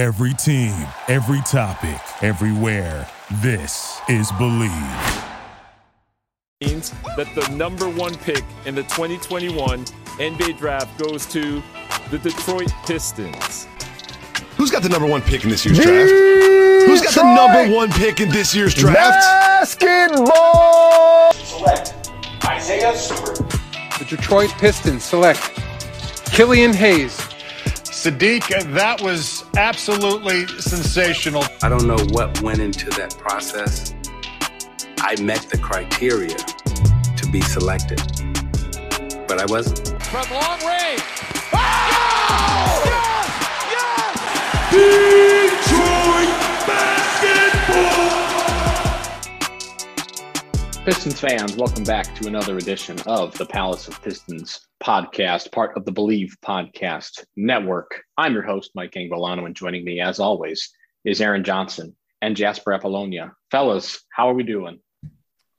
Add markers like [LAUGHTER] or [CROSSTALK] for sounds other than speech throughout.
Every team, every topic, everywhere. This is Bleav. Means that the number one pick in the 2021 NBA draft goes to the Detroit Pistons. Who's got the number one pick in this year's draft? Who's got the number one pick in this year's draft? Basketball. Select Isaiah Stewart. The Detroit Pistons select Killian Hayes. Saddiq, that was absolutely sensational. I don't know what went into that process. I met the criteria to be selected, but I wasn't. From long range. Oh! Yes! Pistons fans, welcome back to another edition of the Palace of Pistons podcast, part of the Bleav Podcast Network. I'm your host, Mike Anguilano, and joining me, as always, is Aaron Johnson and Jasper Apollonia. Fellas, how are we doing?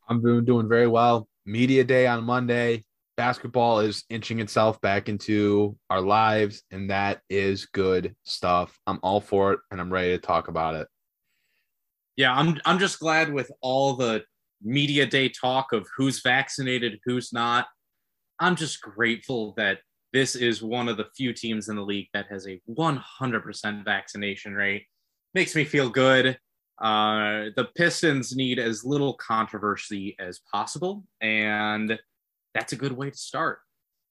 I'm doing, doing very well. Media day on Monday. Basketball is inching itself back into our lives, and that is good stuff. I'm all for it, and I'm ready to talk about it. Yeah, I'm I'm just glad with all the media day talk of who's vaccinated, who's not. I'm just grateful that this is one of the few teams in the league that has a 100% vaccination rate. Makes me feel good. Uh, the Pistons need as little controversy as possible, and that's a good way to start.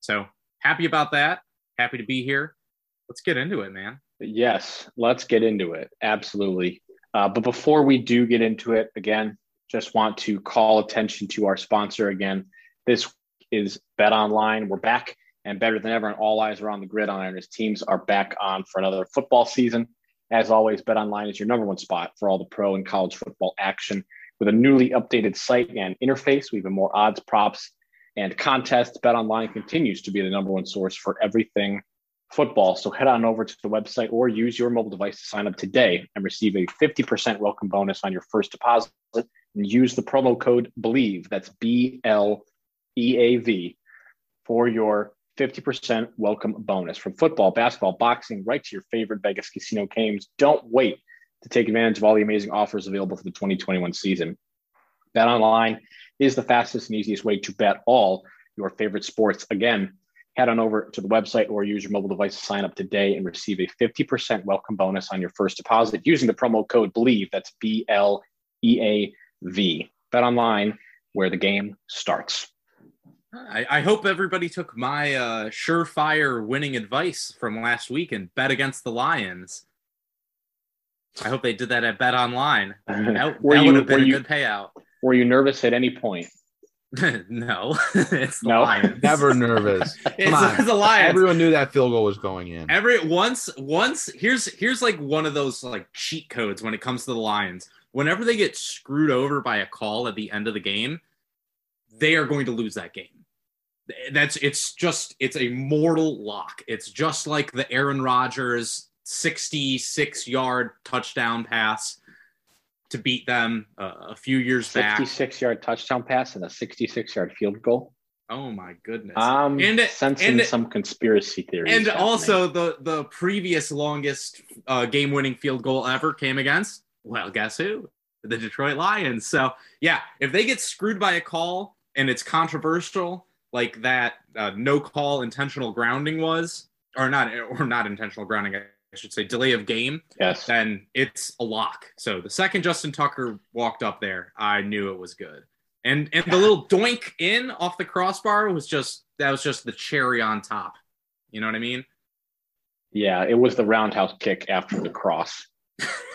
So happy about that. Happy to be here. Let's get into it, man. Yes, let's get into it. Absolutely. Uh, but before we do get into it, again, just want to call attention to our sponsor again. This is Bet Online. We're back and better than ever, and all eyes are on the gridiron as teams are back on for another football season. As always, Bet Online is your number one spot for all the pro and college football action. With a newly updated site and interface, we have more odds, props, and contests. Bet Online continues to be the number one source for everything football. So head on over to the website or use your mobile device to sign up today and receive a 50% welcome bonus on your first deposit use the promo code BLEAV, that's B L E A V, for your 50% welcome bonus. From football, basketball, boxing, right to your favorite Vegas casino games. Don't wait to take advantage of all the amazing offers available for the 2021 season. Bet online is the fastest and easiest way to bet all your favorite sports. Again, head on over to the website or use your mobile device to sign up today and receive a 50% welcome bonus on your first deposit using the promo code BLEAV. That's B L E A V. Bet online where the game starts. I, I hope everybody took my uh, surefire winning advice from last week and bet against the Lions. I hope they did that at Bet Online. [LAUGHS] That, that would have been a you, good payout. Were you nervous at any point? [LAUGHS] no, [LAUGHS] it's the No? Lions. Never nervous. It's, Come on. it's the Lions. Everyone knew that field goal was going in. Every once once here's here's like one of those like cheat codes when it comes to the Lions. Whenever they get screwed over by a call at the end of the game, they are going to lose that game. That's it's just it's a mortal lock. It's just like the Aaron Rodgers 66 yard touchdown pass to beat them uh, a few years back. 66 yard touchdown pass and a 66 yard field goal. Oh my goodness. I'm And- sensing and- some conspiracy theories. and happening. also the the previous longest uh, game winning field goal ever came against well guess who? The detroit lions. So yeah if they get screwed by a call and it's controversial like that uh, no call intentional grounding was or not or not intentional grounding i should say delay of game yes, then it's a lock. So the second justin tucker walked up there i knew it was good. And and the little doink in off the crossbar was just that was just the cherry on top. You know what i mean? Yeah, it was the roundhouse kick after the cross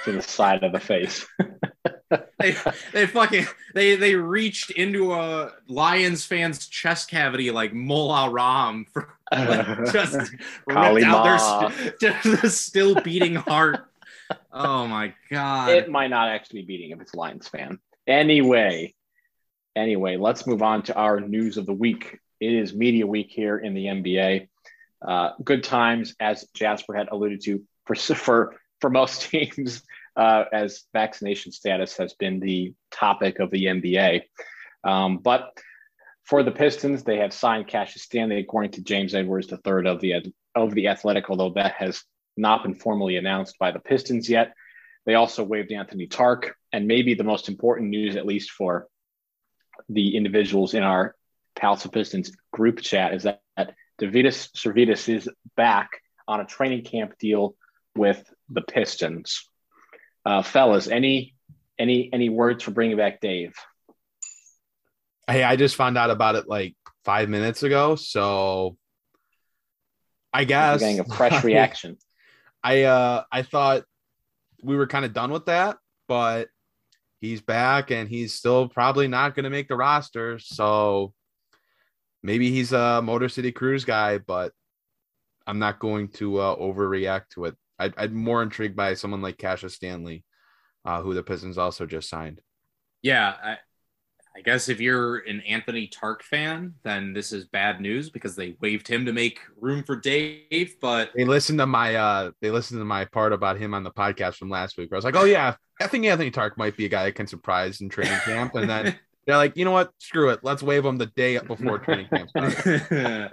to the side of the face. [LAUGHS] they they fucking they they reached into a Lions fan's chest cavity like Mola Ram for like, [LAUGHS] just ripped out their st- [LAUGHS] still beating heart. Oh my god! it might not actually be beating if it's a Lions fan. Anyway, anyway, let's move on to our news of the week. It is media week here in the NBA. Uh, good times, as Jasper had alluded to, for for for most [LAUGHS] teams, uh, as vaccination status has been the topic of the NBA. Um, but for the Pistons, they have signed Cassius Stanley, according to James Edwards III of the of the Athletic. Although that has not been formally announced by the Pistons yet. They also waived Anthony Tarke, and maybe the most important news, at least for the individuals in our of Pistons group chat, is that, Deividas Sirvydis is back on a training camp deal with the Pistons. Uh, fellas, any any any words for bringing back Dave? Hey, I just found out about it like five minutes ago, so I guess getting a [LAUGHS] fresh reaction. I uh I thought we were kind of done with that, but he's back and he's still probably not going to make the roster. So maybe he's a Motor City Cruise guy, but I'm not going to uh, overreact to it. I'd, I'd more intrigued by someone like Cassius Stanley, uh, who the Pistons also just signed. Yeah, I, I guess if you're an Anthony Tarke fan, then this is bad news because they waived him to make room for Dave. But they listened to my uh they listened to my part about him on the podcast from last week. Where I was like, oh yeah, I think Anthony Tarke might be a guy that can surprise in training camp. And then [LAUGHS] they're like, you know what? Screw it. Let's waive him the day before training camp. [LAUGHS]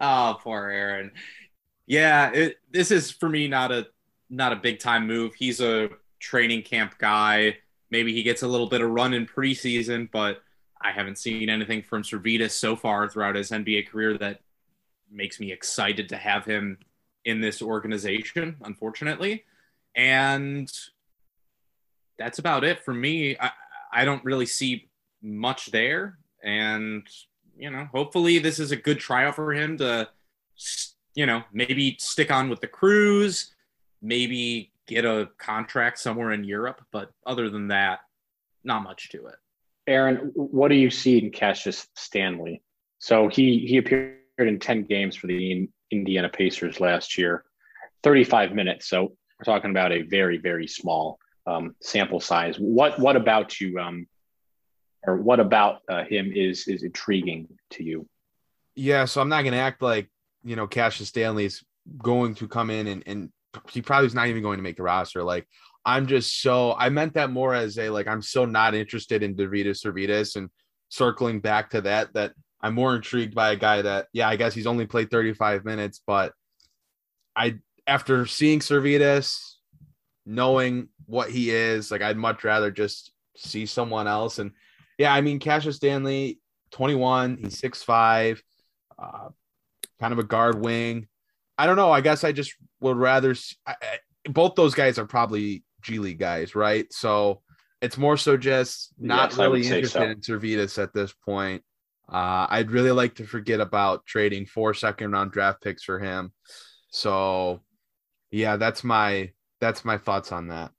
oh, poor Aaron. Yeah, it, this is for me not a not a big time move. He's a training camp guy Maybe he gets a little bit of run in preseason, but I haven't seen anything from Sirvydis so far throughout his NBA career that makes me excited to have him in this organization, unfortunately. And that's about it for me. I, I don't really see much there. And, you know, hopefully this is a good tryout for him to, you know, maybe stick on with the Cruise, maybe get a contract somewhere in Europe. But other than that, not much to it. Aaron, what do you see in Cassius Stanley? So he he appeared in 10 games for the Indiana Pacers last year, 35 minutes. So we're talking about a very, very small um, sample size. What what about you, um, or what about uh, him is is intriguing to you? Yeah, so I'm not going to act like you know Cassius is going to come in and, and he probably is not even going to make the roster. Like I'm just so I meant that more as a like I'm so not interested in Deividas Sirvydis and circling back to that that I'm more intrigued by a guy that yeah I guess he's only played 35 minutes, but I after seeing Sirvydis, knowing what he is, like I'd much rather just see someone else. And yeah, I mean Cassius Stanley, 21, he's 6'5, uh, kind of a guard wing. I don't know. I guess I just would rather. I, both those guys are probably G League guys, right? So it's more so just not yes, really interested so. in Sirvydis at this point. Uh, I'd really like to forget about trading four second round draft picks for him. So, yeah, that's my that's my thoughts on that.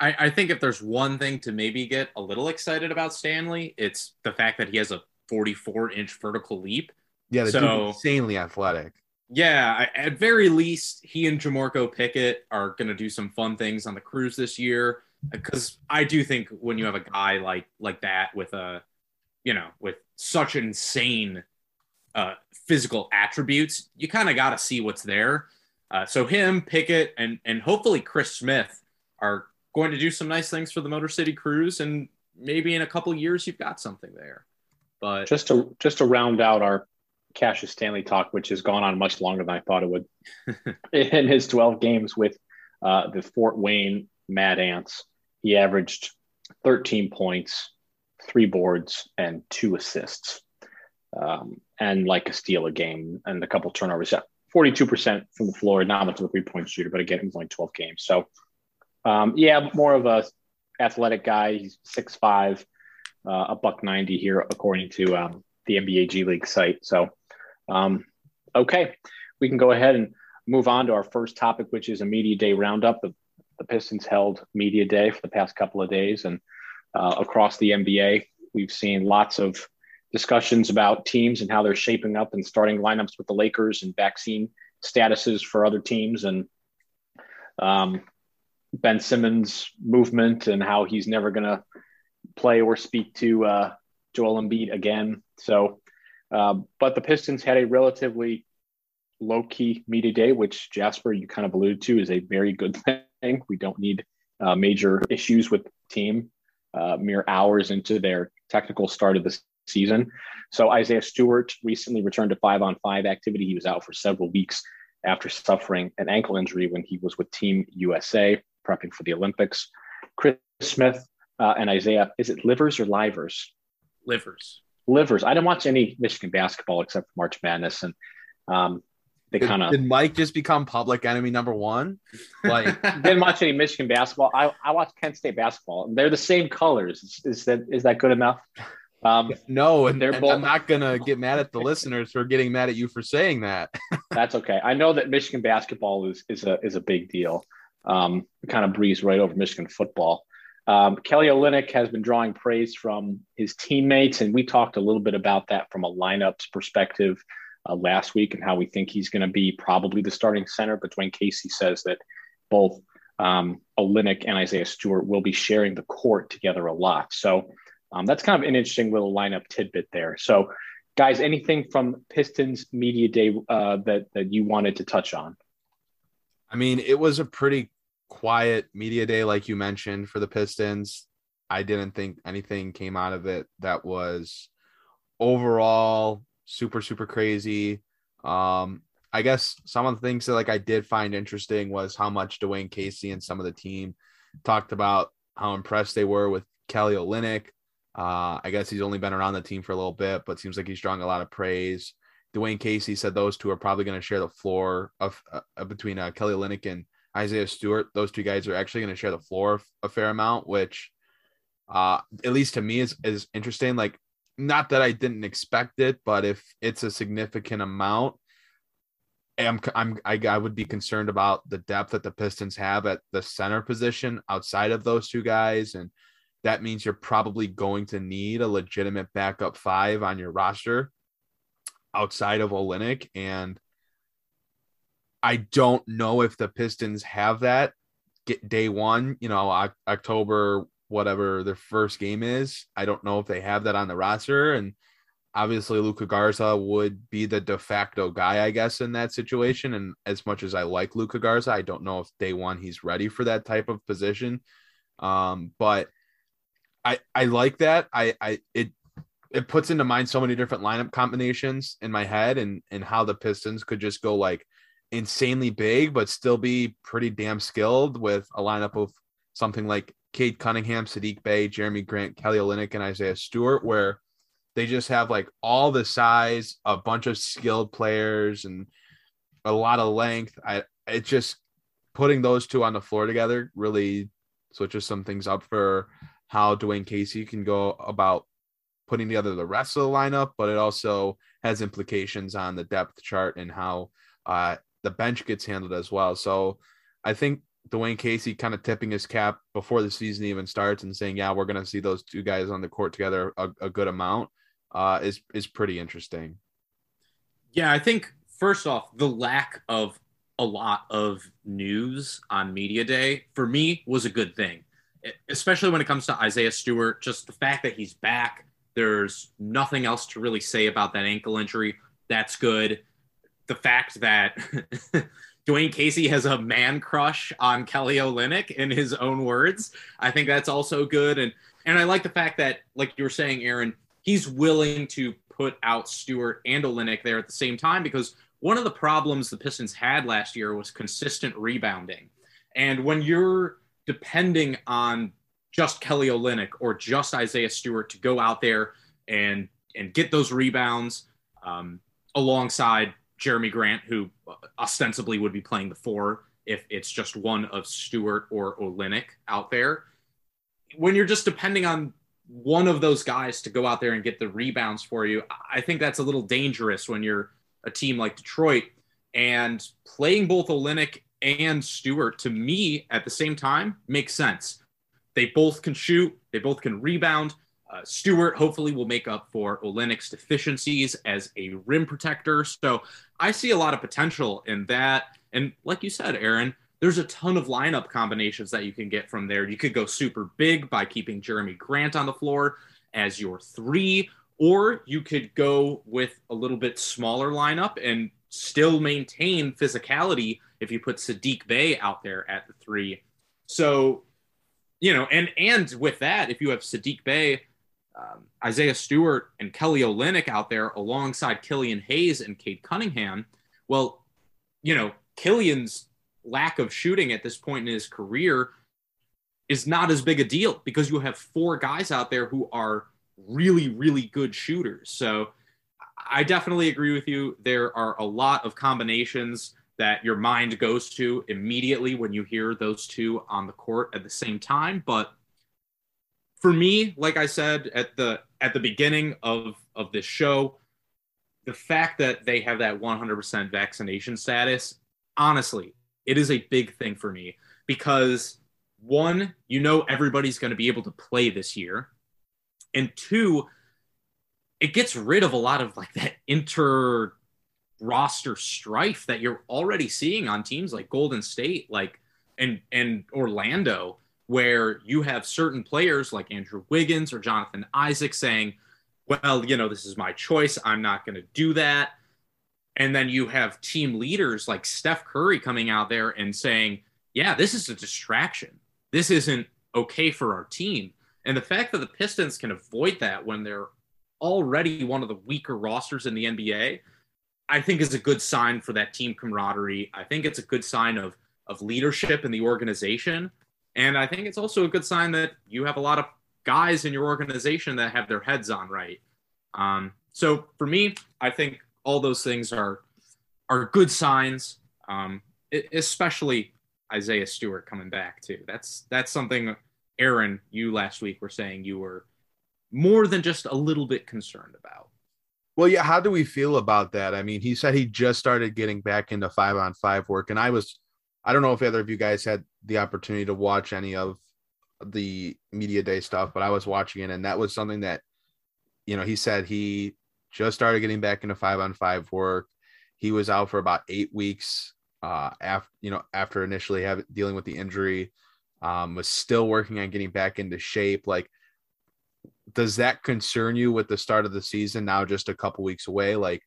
I, I think if there's one thing to maybe get a little excited about Stanley, it's the fact that he has a 44 inch vertical leap. Yeah, the so, insanely athletic yeah, at very least, he and Jamorko Pickett are going to do some fun things on the cruise this year. Because I do think when you have a guy like like that with a, you know, with such insane uh, physical attributes, you kind of got to see what's there. Uh, so him, Pickett, and and hopefully Chris Smith are going to do some nice things for the Motor City Cruise, and maybe in a couple years you've got something there. But just to just to round out our Cassius Stanley talk, which has gone on much longer than I thought it would. [LAUGHS] in his 12 games with uh, the Fort Wayne Mad Ants, he averaged 13 points, three boards, and two assists, um, and like a steal a game and a couple turnovers. 42% from the floor, not much of a three point shooter, but again, it was only 12 games. So, um, yeah, more of a athletic guy. He's 6'5, uh, a buck 90 here, according to um, the NBA G League site. So, um, okay, we can go ahead and move on to our first topic, which is a media day roundup. The, the Pistons held media day for the past couple of days, and uh, across the NBA, we've seen lots of discussions about teams and how they're shaping up and starting lineups with the Lakers and vaccine statuses for other teams and um, Ben Simmons' movement and how he's never going to play or speak to uh, Joel Embiid again. So uh, but the Pistons had a relatively low key media day, which Jasper, you kind of alluded to, is a very good [LAUGHS] thing. We don't need uh, major issues with the team uh, mere hours into their technical start of the season. So Isaiah Stewart recently returned to five on five activity. He was out for several weeks after suffering an ankle injury when he was with Team USA prepping for the Olympics. Chris Smith uh, and Isaiah, is it livers or livers? Livers. Livers. I didn't watch any Michigan basketball except for March Madness, and um, they kind of did Mike just become public enemy number one? Like, [LAUGHS] didn't watch any Michigan basketball. I, I watched Kent State basketball. And they're the same colors. Is, is that is that good enough? Um, no, and, They're and both- I'm not gonna get mad at the listeners for getting mad at you for saying that. [LAUGHS] that's okay. I know that Michigan basketball is is a is a big deal. Um, kind of breeze right over Michigan football. Um, Kelly Olynyk has been drawing praise from his teammates, and we talked a little bit about that from a lineups perspective uh, last week, and how we think he's going to be probably the starting center. But Dwane Casey says that both um, Olynyk and Isaiah Stewart will be sharing the court together a lot. So um, that's kind of an interesting little lineup tidbit there. So, guys, anything from Pistons media day uh, that that you wanted to touch on? I mean, it was a pretty quiet media day, like you mentioned, for the Pistons. I didn't think anything came out of it that was overall super, super crazy. Um, I guess some of the things that like I did find interesting was how much Dwane Casey and some of the team talked about how impressed they were with Kelly Olynyk. Uh, I guess he's only been around the team for a little bit, but seems like he's drawing a lot of praise. Dwane Casey said those two are probably going to share the floor of uh, between uh, Kelly Olynyk and Isaiah Stewart. Those two guys are actually going to share the floor a fair amount, which, uh, at least to me, is is interesting. Like, not that I didn't expect it, but if it's a significant amount, I'm I'm I, I would be concerned about the depth that the Pistons have at the center position outside of those two guys, and that means you're probably going to need a legitimate backup five on your roster outside of Olynyk. And I don't know if the Pistons have that get day one, you know, October, whatever their first game is. I don't know if they have that on the roster. And obviously, Luka Garza would be the de facto guy, I guess, in that situation. And as much as I like Luka Garza, I don't know if day one he's ready for that type of position. Um, but I I like that. I I it it puts into mind so many different lineup combinations in my head and and how the Pistons could just go like insanely big but still be pretty damn skilled with a lineup of something like Cade Cunningham, Saddiq Bey, Jerami Grant, Kelly Olynyk, and Isaiah Stewart, where they just have like all the size, a bunch of skilled players, and a lot of length. I it just putting those two on the floor together really switches some things up for how Dwane Casey can go about putting together the rest of the lineup, but it also has implications on the depth chart and how uh, the bench gets handled as well. So I think Dwane Casey kind of tipping his cap before the season even starts and saying, "Yeah, we're going to see those two guys on the court together a, a good amount," uh, is is pretty interesting. Yeah, I think first off, the lack of a lot of news on media day for me was a good thing, especially when it comes to Isaiah Stewart. Just the fact that he's back, there's nothing else to really say about that ankle injury. That's good. The fact that [LAUGHS] Dwane Casey has a man crush on Kelly Olynyk in his own words, I think that's also good. And and I like the fact that, like you were saying, Aaron, he's willing to put out Stewart and Olynyk there at the same time because one of the problems the Pistons had last year was consistent rebounding. And when you're depending on just Kelly Olynyk or just Isaiah Stewart to go out there and and get those rebounds um, alongside Jerami Grant, who ostensibly would be playing the four if it's just one of Stewart or Olynyk out there. When you're just depending on one of those guys to go out there and get the rebounds for you, I think that's a little dangerous when you're a team like Detroit. And playing both Olynyk and Stewart to me at the same time makes sense. They both can shoot, they both can rebound. Uh, Stewart hopefully will make up for Olynyk's deficiencies as a rim protector. So I see a lot of potential in that. And like you said, Aaron, there's a ton of lineup combinations that you can get from there. You could go super big by keeping Jerami Grant on the floor as your three, or you could go with a little bit smaller lineup and still maintain physicality if you put Saddiq Bey out there at the three. So, you know, and and with that, if you have Saddiq Bey, um, Isaiah Stewart, and Kelly Olynyk out there alongside Killian Hayes and Cade Cunningham, well, you know, Killian's lack of shooting at this point in his career is not as big a deal because you have four guys out there who are really, really good shooters. So I definitely agree with you. There are a lot of combinations that your mind goes to immediately when you hear those two on the court at the same time. But for me, like I said at the at the beginning of of this show, the fact that they have that 100% vaccination status, honestly, it is a big thing for me because one, you know everybody's going to be able to play this year. And two, it gets rid of a lot of like that inter roster strife that you're already seeing on teams like Golden State, like and and Orlando, where you have certain players like Andrew Wiggins or Jonathan Isaac saying, "Well, you know, this is my choice. I'm not going to do that." And then you have team leaders like Steph Curry coming out there and saying, "Yeah, this is a distraction. This isn't okay for our team." And the fact that the Pistons can avoid that when they're already one of the weaker rosters in the NBA, I think is a good sign for that team camaraderie. I think it's a good sign of of leadership in the organization, and I think it's also a good sign that you have a lot of guys in your organization that have their heads on right. Um, so for me, I think all those things are are good signs, um, especially Isaiah Stewart coming back too. That's that's something. Aaron, you last week were saying you were more than just a little bit concerned about. Well, yeah. How do we feel about that? I mean, he said he just started getting back into five on five work, and I was, I don't know if either of you guys had the opportunity to watch any of the media day stuff, but I was watching it, and that was something that, you know, he said he just started getting back into five on five work. He was out for about eight weeks uh, after, you know, after initially having dealing with the injury, um, was still working on getting back into shape. Like, does that concern you with the start of the season now just a couple weeks away like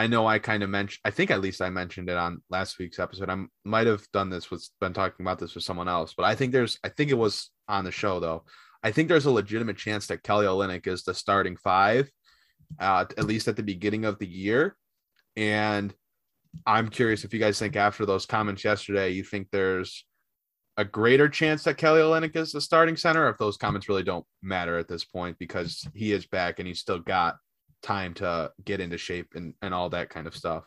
i know i kind of mentioned i think at least i mentioned it on last week's episode. I might have done this with been talking about this with someone else but i think there's i think it was on the show though. I think there's a legitimate chance that kelly olynyk is the starting five uh, at least at the beginning of the year. And i'm curious if you guys think after those comments yesterday you think there's a greater chance that Kelly Olynyk is the starting center, if those comments really don't matter at this point because he is back and he's still got time to get into shape and, and all that kind of stuff.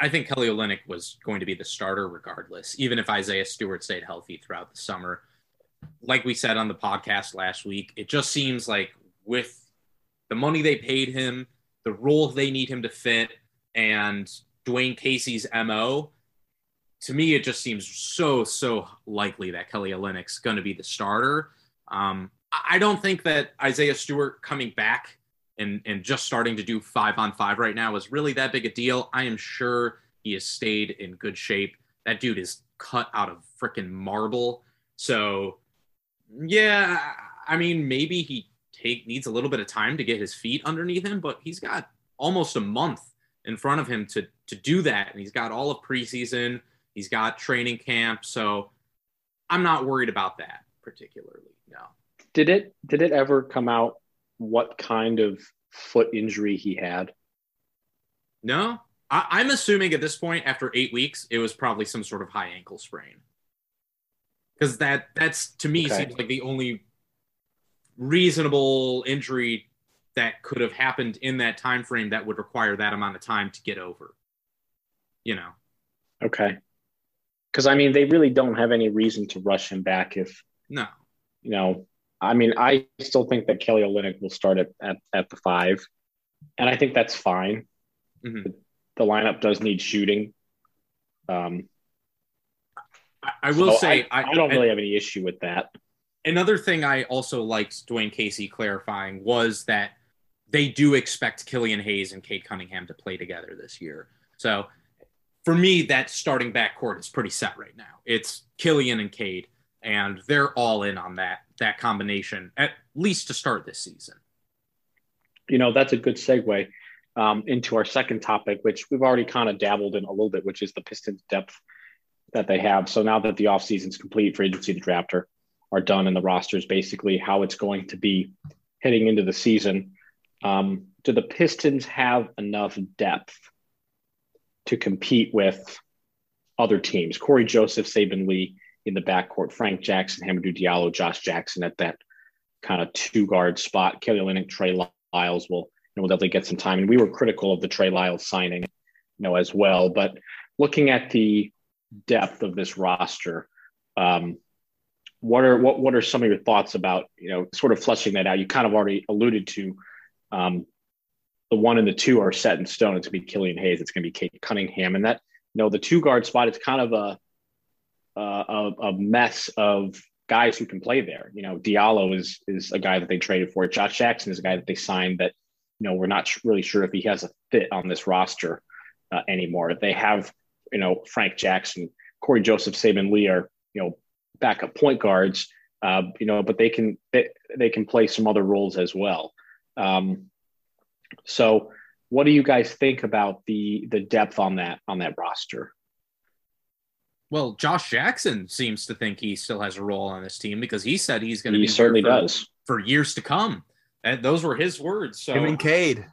I, think Kelly Olynyk was going to be the starter regardless, even if Isaiah Stewart stayed healthy throughout the summer. Like we said on the podcast last week, it just seems like with the money they paid him, the role they need him to fit, and Dwane Casey's MO, to me, it just seems so, so likely that Kelly Olynyk's going to be the starter. Um, I don't think that Isaiah Stewart coming back and, and just starting to do five on five right now is really that big a deal. I am sure he has stayed in good shape. That dude is cut out of freaking marble. So, yeah, I mean, maybe he take needs a little bit of time to get his feet underneath him, but he's got almost a month in front of him to to do that, and he's got all of preseason He's got training camp, so I'm not worried about that particularly. No. Did it did it ever come out what kind of foot injury he had? No. I, am assuming at this point, after eight weeks, it was probably some sort of high ankle sprain. Because that that's to me okay. seems like the only reasonable injury that could have happened in that time frame that would require that amount of time to get over. You know. Okay because I mean they really don't have any reason to rush him back if no, you know. I mean, I still think that Kelly Olynyk will start at, at, at the five, and I think that's fine. Mm-hmm. The, the, lineup does need shooting. Um, I, I will so say I, I don't really have any issue with that. Another thing I also liked Dwane Casey clarifying was that they do expect Killian Hayes and Cade Cunningham to play together this year. So for me, that starting backcourt is pretty set right now. It's Killian and Cade, and they're all in on that that combination at least to start this season. You know, that's a good segue um, into our second topic, which we've already kind of dabbled in a little bit, which is the Pistons depth that they have. So now that the offseason's complete, for agency, the drafter are done, and the roster is basically how it's going to be heading into the season. Um, do the Pistons have enough depth to compete with other teams. Cory Joseph, Saben Lee in the backcourt, Frank Jackson, Hamidou Diallo, Josh Jackson at that kind of two guard spot. Kelly Olynyk, Trey Lyles will you know, will definitely get some time. And we were critical of the Trey Lyles signing, you know, as well. But looking at the depth of this roster, um, what are what what are some of your thoughts about you know sort of fleshing that out? You kind of already alluded to um, the one and the two are set in stone. It's going to be Killian Hayes. It's going to be Cade Cunningham, and that you know the two guard spot. It's kind of a a, a mess of guys who can play there. You know, Diallo is is a guy that they traded for. Josh Jackson is a guy that they signed that you know we're not really sure if he has a fit on this roster uh, anymore. They have you know Frank Jackson, Cory Joseph, Saben Lee are you know backup point guards. Uh, you know, but they can they, they can play some other roles as well. Um, so, what do you guys think about the the depth on that on that roster? Well, Josh Jackson seems to think he still has a role on this team because he said he's going to he be certainly for, does for years to come. And those were his words. So him and Cade.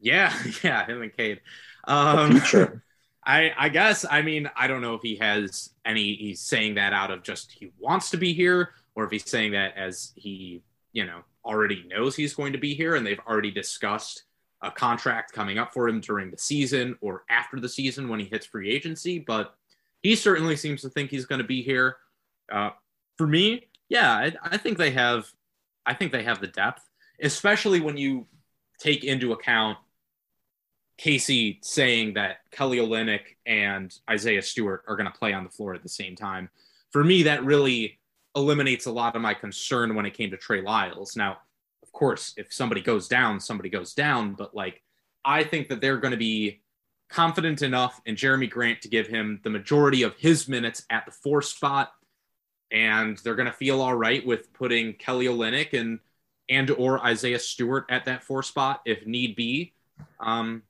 Yeah, [LAUGHS] yeah, him and Cade. Um, future. [LAUGHS] I I guess I mean I don't know if he has any. He's saying that out of just he wants to be here, or if he's saying that as he you know already knows he's going to be here, and they've already discussed a contract coming up for him during the season or after the season when he hits free agency. But he certainly seems to think he's going to be here. Uh, for me, yeah, I, I think they have. I think they have the depth, especially when you take into account Casey saying that Kelly Olynyk and Isaiah Stewart are going to play on the floor at the same time. For me, that really eliminates a lot of my concern when it came to Trey Lyles. Now, of course, if somebody goes down, somebody goes down, but like I think that they're going to be confident enough in Jerami Grant to give him the majority of his minutes at the four spot. And they're going to feel all right with putting Kelly Olynyk and and or Isaiah Stewart at that four spot if need be. Um,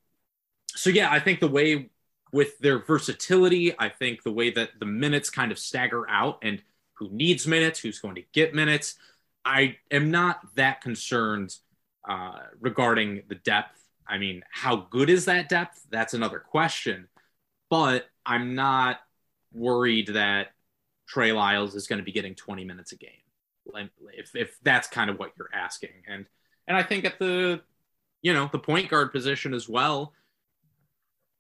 so yeah, I think the way with their versatility, I think the way that the minutes kind of stagger out and who needs minutes, who's going to get minutes, I am not that concerned uh, regarding the depth I mean, how good is that depth? That's another question. But I'm not worried that Trey Lyles is going to be getting 20 minutes a game. If, if that's kind of what you're asking. And and I think at the you know, the point guard position as well,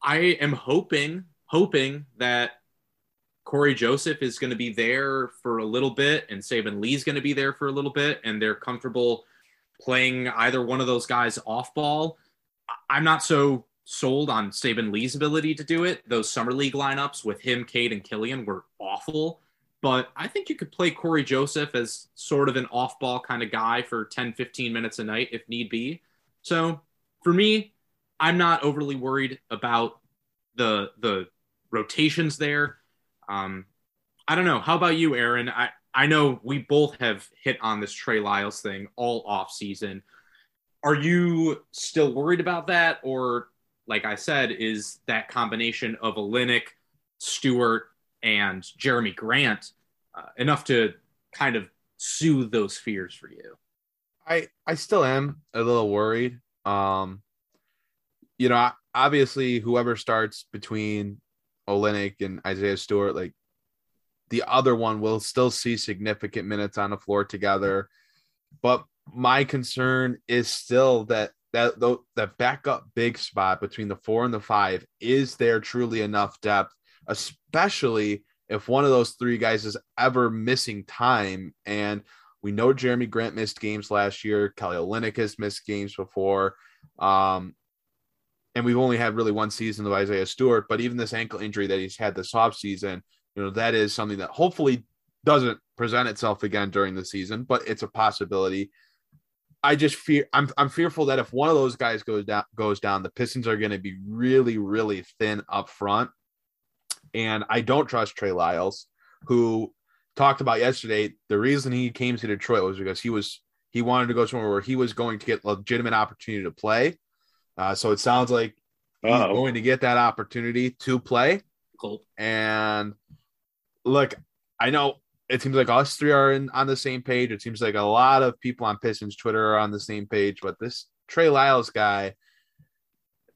I am hoping, hoping that Cory Joseph is going to be there for a little bit and Saben Lee's going to be there for a little bit and they're comfortable playing either one of those guys off ball I'm not so sold on Saben Lee's ability to do it. Those summer league lineups with him, Cade, and Killian were awful. But I think you could play Cory Joseph as sort of an off ball kind of guy for 10, 15 minutes a night if need be. So for me, I'm not overly worried about the the rotations there. Um, I don't know. How about you, Aaron? I, I know we both have hit on this Trey Lyles thing all off season are you still worried about that? Or like i said is that combination of Olynyk, stewart and Jerami grant uh, enough to kind of soothe those fears for you? I i still am a little worried. Um you know obviously whoever starts between Olynyk and isaiah stewart like the other one will still see significant minutes on the floor together. But my concern is still that that that backup big spot between the four and the five is there truly enough depth, especially if one of those three guys is ever missing time. And we know Jerami Grant missed games last year. Kelly Olynyk has missed games before. Um, and we've only had really one season of Isaiah Stewart, but even this ankle injury that he's had this off season, you know, that is something that hopefully doesn't present itself again during the season, but it's a possibility. I just fear I'm I'm fearful that if one of those guys goes down goes down, the Pistons are going to be really really thin up front, and I don't trust Trey Lyles, who talked about yesterday. The reason he came to Detroit was because he was he wanted to go somewhere where he was going to get a legitimate opportunity to play. Uh, so it sounds like he's Uh-oh. going to get that opportunity to play. Cool. And look, I know it seems like us three are in, on the same page. It seems like a lot of people on Pistons Twitter are on the same page, but this Trey Lyles guy,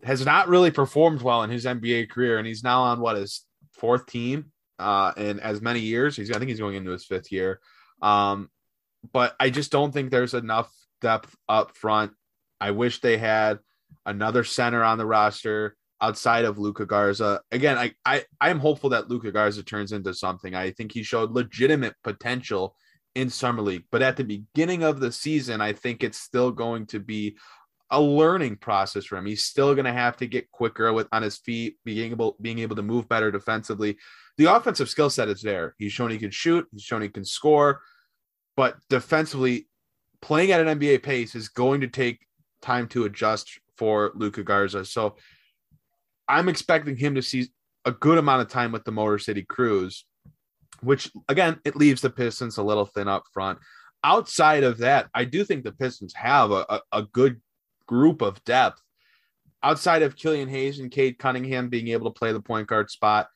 has not really performed well in his NBA career, and he's now on what his fourth team uh, in as many years. He's I think he's going into his fifth year. Um, but I just don't think there's enough depth up front. I wish they had another center on the roster outside of Luka Garza. Again, I I I am hopeful that Luka Garza turns into something. I think he showed legitimate potential in summer league, but at the beginning of the season, I think it's still going to be a learning process for him. He's still going to have to get quicker with on his feet, being able being able to move better defensively. The offensive skill set is there. He's shown he can shoot. He's shown he can score, but defensively, playing at an NBA pace is going to take time to adjust for Luka Garza. So I'm expecting him to see a good amount of time with the Motor City Cruise, which again, it leaves the Pistons a little thin up front. Outside of that, I do think the Pistons have a, a, a good group of depth. Outside of Killian Hayes and Cade Cunningham being able to play the point guard spot,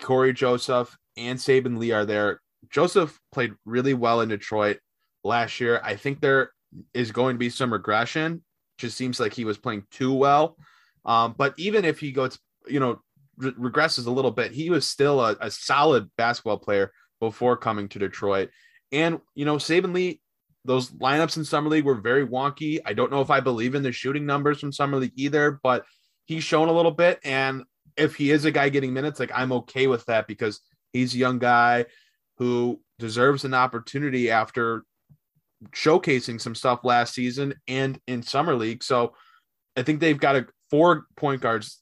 Cory Joseph and Saben Lee are there. Joseph played really well in Detroit last year. I think there is going to be some regression. Just seems like he was playing too well. Um, but even if he goes, you know, re- regresses a little bit, he was still a, a, solid basketball player before coming to Detroit. And you know, Saben Lee, those lineups in summer league were very wonky. I don't know if I believe in the shooting numbers from summer league either, but he's shown a little bit. And if he is a guy getting minutes, like I'm okay with that because he's a young guy who deserves an opportunity after showcasing some stuff last season and in summer league. So I think they've got a four point guards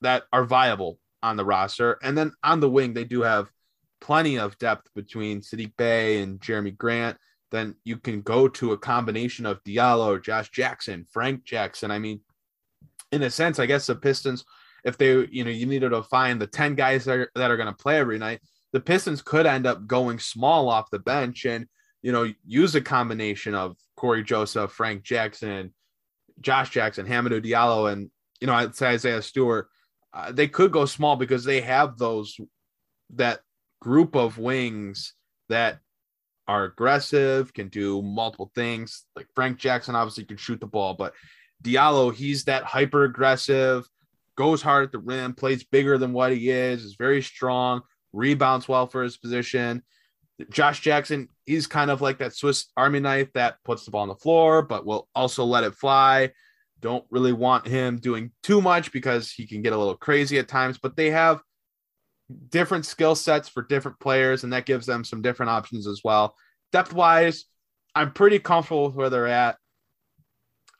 that are viable on the roster. And then on the wing, they do have plenty of depth between Saddiq Bey and Jerami Grant. Then you can go to a combination of Diallo, Josh Jackson, Frank Jackson. I mean, in a sense, I guess the Pistons, if they, you know, you needed to find the 10 guys that are, that are going to play every night, the Pistons could end up going small off the bench and, you know, use a combination of Cory Joseph, Frank Jackson, Josh Jackson, Hamidou Diallo, and you know, say Isaiah Stewart, uh, they could go small because they have those that group of wings that are aggressive, can do multiple things. Like Frank Jackson obviously can shoot the ball, but Diallo, he's that hyper aggressive, goes hard at the rim, plays bigger than what he is, is very strong, rebounds well for his position. Josh Jackson, he's kind of like that Swiss Army knife that puts the ball on the floor, but will also let it fly. Don't really want him doing too much because he can get a little crazy at times, but they have different skill sets for different players, and that gives them some different options as well. Depth wise, I'm pretty comfortable with where they're at.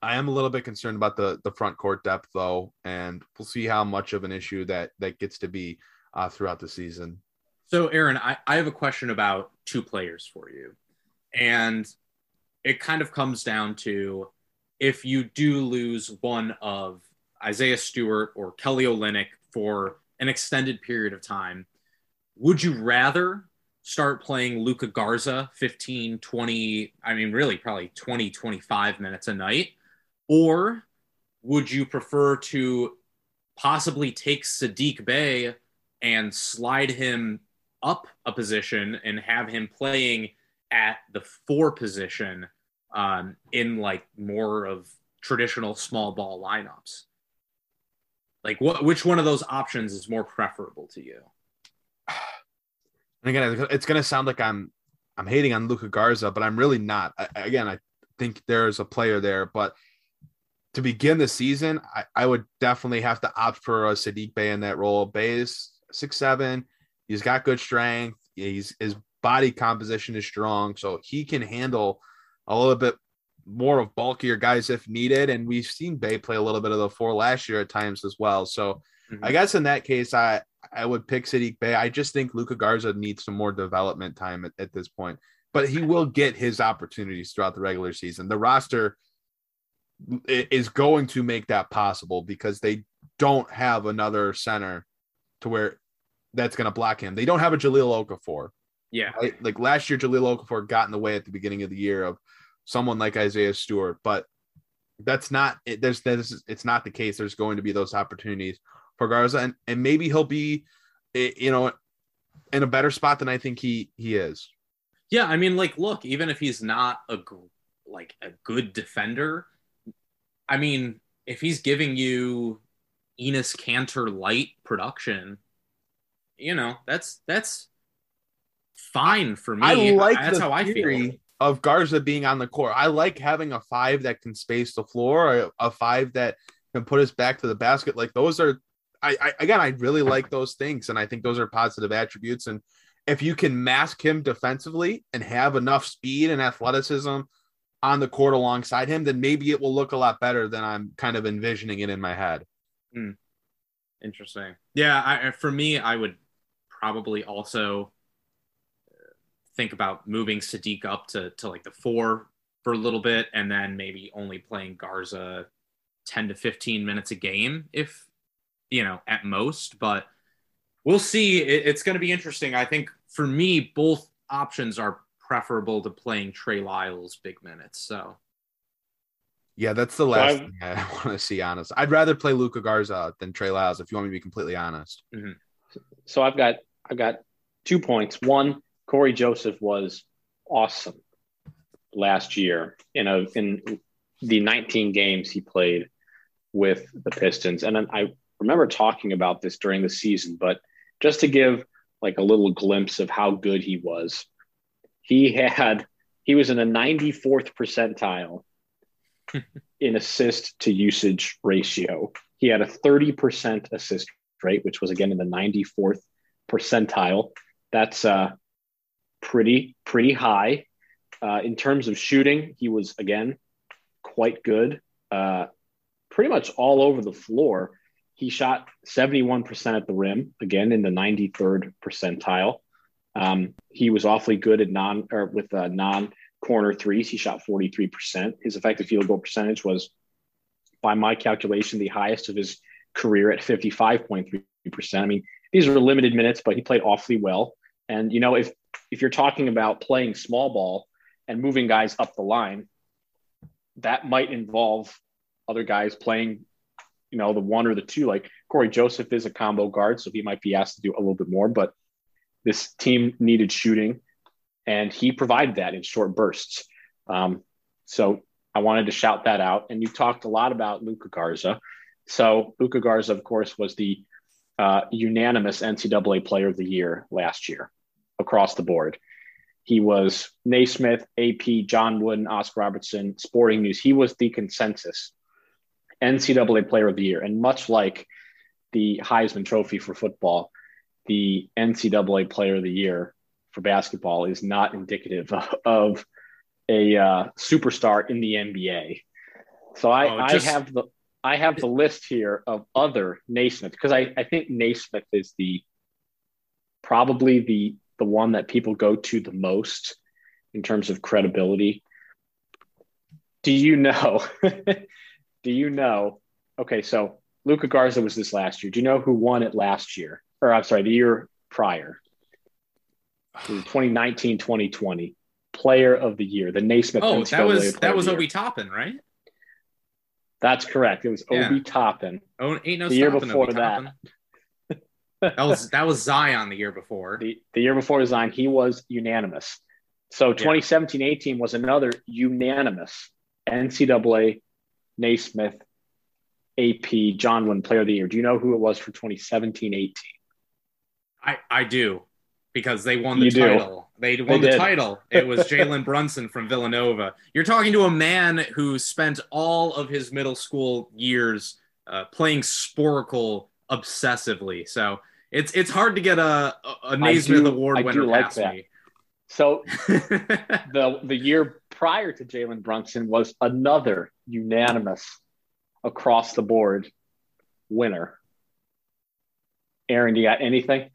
I am a little bit concerned about the the front court depth though, and we'll see how much of an issue that that gets to be uh, throughout the season. So, Aaron, I, I have a question about two players for you, and it kind of comes down to if you do lose one of Isaiah Stewart or Kelly Olynyk for an extended period of time, would you rather start playing Luka Garza 15, 20, I mean, really probably 20, 25 minutes a night? Or would you prefer to possibly take Saddiq Bey and slide him up a position and have him playing at the four position um, in like more of traditional small ball lineups? Like, what which one of those options is more preferable to you? And again, it's going to sound like I'm I'm hating on Luka Garza, but I'm really not. I, again, I think there's a player there, but to begin the season, I, I would definitely have to opt for a Saddiq Bey in that role. Bey is six seven. He's got good strength. He's his body composition is strong, so he can handle a little bit more of bulkier guys if needed. And we've seen Bey play a little bit of the four last year at times as well. So mm-hmm. I guess in that case, I I would pick Saddiq Bey. I just think Luka Garza needs some more development time at, at this point, but he will get his opportunities throughout the regular season. The roster is going to make that possible because they don't have another center to where that's going to block him. They don't have a Jahlil Okafor. Yeah. Right? Like last year, Jahlil Okafor got in the way at the beginning of the year of someone like Isaiah Stewart, but that's not it. There's this it's not the case. There's going to be those opportunities for Garza, and, and maybe he'll be, eh, you know, in a better spot than I think he he is. Yeah, I mean, like, look, even if he's not a like a good defender, I mean, if he's giving you Enes Kanter light production, you know, that's that's fine for me. I like that's how I theory feel. Of Garza being on the court. I like having a five that can space the floor, or a five that can put us back to the basket. Like those are, I, I again, I really like those things, and I think those are positive attributes. And if you can mask him defensively and have enough speed and athleticism on the court alongside him, then maybe it will look a lot better than I'm kind of envisioning it in my head. Hmm. Interesting. Yeah, I, for me, I would probably also think about moving Saddiq up to to like the four for a little bit, and then maybe only playing Garza ten to fifteen minutes a game, if you know, at most. But we'll see. It, it's going to be interesting. I think for me, both options are preferable to playing Trey Lyles big minutes. So Yeah, that's the last thing I [LAUGHS] want to see. Honest, I'd rather play Luka Garza than Trey Lyles. If you want me to be completely honest. Mm-hmm. So I've got I've got two points. One, Cory Joseph was awesome last year in a in the 19 games he played with the Pistons, and I remember talking about this during the season. But just to give like a little glimpse of how good he was, he had he was in a 94th percentile [LAUGHS] in assist to usage ratio. He had a 30% assist rate, which was again in the 94th percentile. That's uh, pretty pretty high. Uh, in terms of shooting, he was again quite good. Uh, pretty much all over the floor. He shot 71% at the rim, again in the 93rd percentile. Um, he was awfully good at non or with uh, non corner threes. He shot 43%. His effective field goal percentage was, by my calculation, the highest of his career at 55.3%. I mean, these are limited minutes, but he played awfully well. And you know, if if you're talking about playing small ball and moving guys up the line, that might involve other guys playing, you know, the one or the two. Like Cory Joseph is a combo guard, so he might be asked to do a little bit more. But this team needed shooting, and he provided that in short bursts. Um, so I wanted to shout that out. And you talked a lot about Luka Garza. So Luka Garza, of course, was the uh, unanimous NCAA Player of the Year last year across the board. He was Naismith, AP, John Wooden, Oscar Robertson, Sporting News. He was the consensus NCAA Player of the Year. And much like the Heisman Trophy for football, the NCAA Player of the Year for basketball is not indicative [LAUGHS] of a uh, superstar in the NBA. So I, Oh, just- I have the I have the list here of other Naismith because I, I think Naismith is the probably the the one that people go to the most in terms of credibility. Do you know? [LAUGHS] do you know? Okay, so Luka Garza was this last year. Do you know who won it last year? Or I'm sorry, the year prior. It 2019, 2020. Player of the year, the Naismith. oh, that was that was. Obi Toppin, right? That's correct. It was Yeah. Obi Toppin. Oh, ain't no The year before that. That was that was Zion the year before. The, the year before Zion, he was unanimous. So 2017-18 was another unanimous NCAA Naismith AP John Wynn Player of the Year. Do you know who it was for 2017-18? I I do because they won the You do. title. They won They the did. title. It was Jalen Brunson from Villanova. You're talking to a man who spent all of his middle school years uh, playing Sporcle obsessively. So it's it's hard to get a a, a Naismith do- Award I winner do like past that. me. So [LAUGHS] the the year prior to Jalen Brunson was another unanimous across the board winner. Aaron, do you got anything?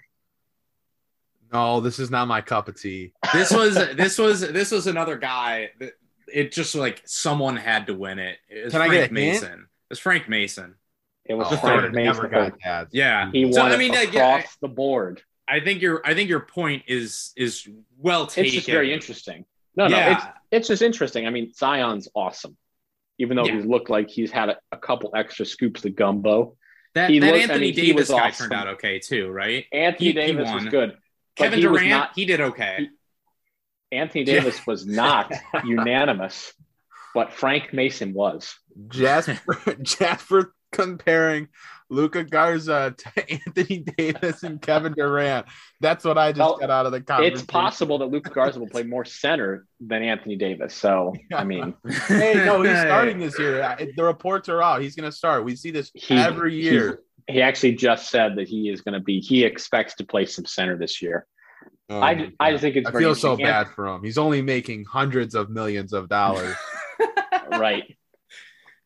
No, this is not my cup of tea. this was this was this was another guy that it just like someone had to win it. It was Can I Frank get a hint? Mason. It was Frank Mason. It was Oh, Frank I never Mason. got that. Yeah. He So, won I mean, across yeah, the board. I think your I think your point is is well taken. It's just very interesting. No, no, it's it's just interesting. I mean, Zion's awesome, even though Yeah. he's looked like he's had a, a couple extra scoops of gumbo. That, He that looked- I Anthony mean, Davis was guy awesome. turned out okay too, right? Anthony He- he Davis was good. Kevin he Durant, not- he did okay. Anthony Davis was [LAUGHS] not [LAUGHS] unanimous, but Frank Mason was. Jasper [LAUGHS] Jasper comparing Luka Garza to [LAUGHS] Anthony Davis and Kevin Durant. That's what I just Well, got out of the conversation. It's possible that Luka Garza will play more center than Anthony Davis. So, I [LAUGHS] mean, Hey, no, he's starting this year. The reports are out. He's going to start. We see this He- every year. he actually just said that he is going to be, he expects to play some center this year. Oh I, my I God. think it's I feel so bad for him. He's only making hundreds of millions of dollars. [LAUGHS] Right.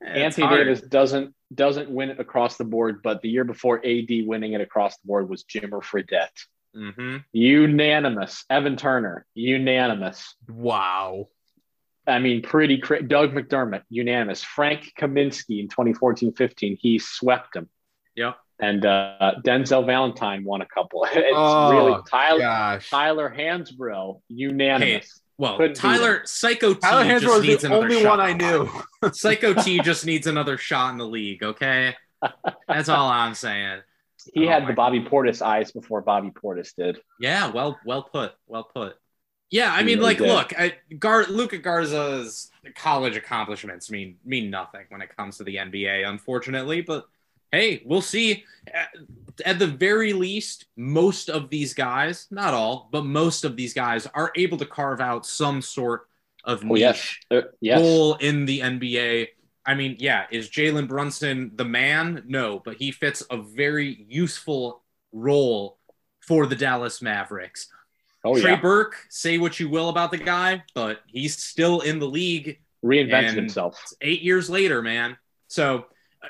It's Anthony hard. Davis doesn't doesn't win it across the board, but the year before AD winning it across the board was Jimmer Fredette. Mhm. Unanimous. Evan Turner, unanimous. wow. I mean, pretty cra- Doug McDermott, unanimous. Frank Kaminsky in 2014-15, he swept him. Yep. And uh, Denzel Valentine won a couple. [LAUGHS] It's Oh, really Tyler Gosh. Tyler Hansbrough, unanimous. Well, Couldn't Tyler Psycho T Tyler just Hansbrough needs the another only shot. one I knew. Psycho T just needs another shot in the league. Okay, that's all I'm saying. [LAUGHS] He Oh had the Bobby Portis eyes before Bobby Portis did. Yeah, well, well put, well put. Yeah, I He mean, really like, did. look, I, Gar- Luka Garza's college accomplishments mean mean nothing when it comes to the NBA, unfortunately. But hey, we'll see. At, at the very least, most of these guys, not all, but most of these guys are able to carve out some sort of Oh niche yes, Uh, yes. role in the NBA. I mean, yeah, is Jalen Brunson the man? No, but he fits a very useful role for the Dallas Mavericks. Oh Trey yeah, Burke, say what you will about the guy, but he's still in the league reinvented himself. eight years later, man. So,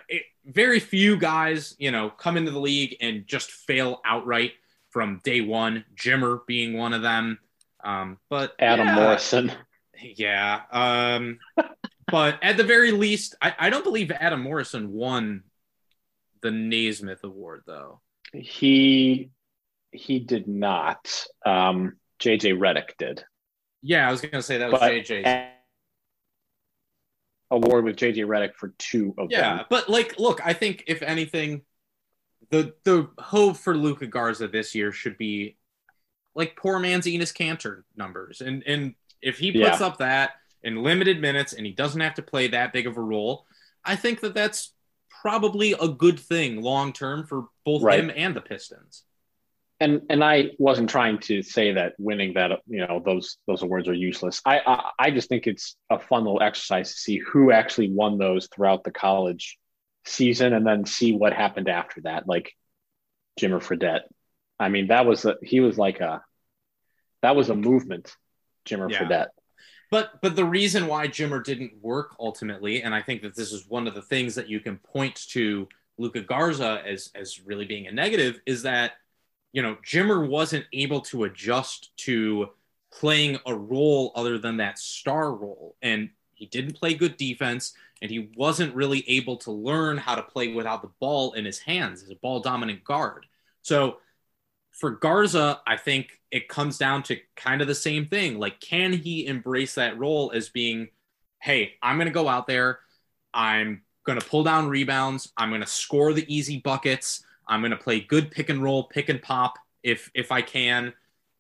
it, very few guys, you know, come into the league and just fail outright from day one. Jimmer being one of them. Um, but Adam yeah, Morrison. yeah. Um, [LAUGHS] but at the very least, I, I don't believe Adam Morrison won the Naismith Award, though. He he did not. Um, JJ Redick did. Yeah, I was going to say that was But JJ's. Award with JJ Redick for two of Yeah, them. but like, look, I think if anything, the the hope for Luka Garza this year should be like poor man's Enes Kanter numbers, and and if he puts Yeah. up that in limited minutes and he doesn't have to play that big of a role, I think that that's probably a good thing long term for both Right. him and the Pistons. And and I wasn't trying to say that winning that you know those those awards are useless. I I, I just think it's a fun little exercise to see who actually won those throughout the college season, and then see what happened after that. Like Jimmer Fredette. I mean, that was a, he was like a that was a movement. Jimmer Yeah. Fredette. But but the reason why Jimmer didn't work ultimately, and I think that this is one of the things that you can point to Luka Garza as as really being a negative, is that you know Jimmer wasn't able to adjust to playing a role other than that star role, and he didn't play good defense, and he wasn't really able to learn how to play without the ball in his hands as a ball dominant guard. So for Garza, I think it comes down to kind of the same thing. Like, can he embrace that role as being, hey, I'm going to go out there, I'm going to pull down rebounds, I'm going to score the easy buckets, I'm going to play good pick and roll, pick and pop if if I can,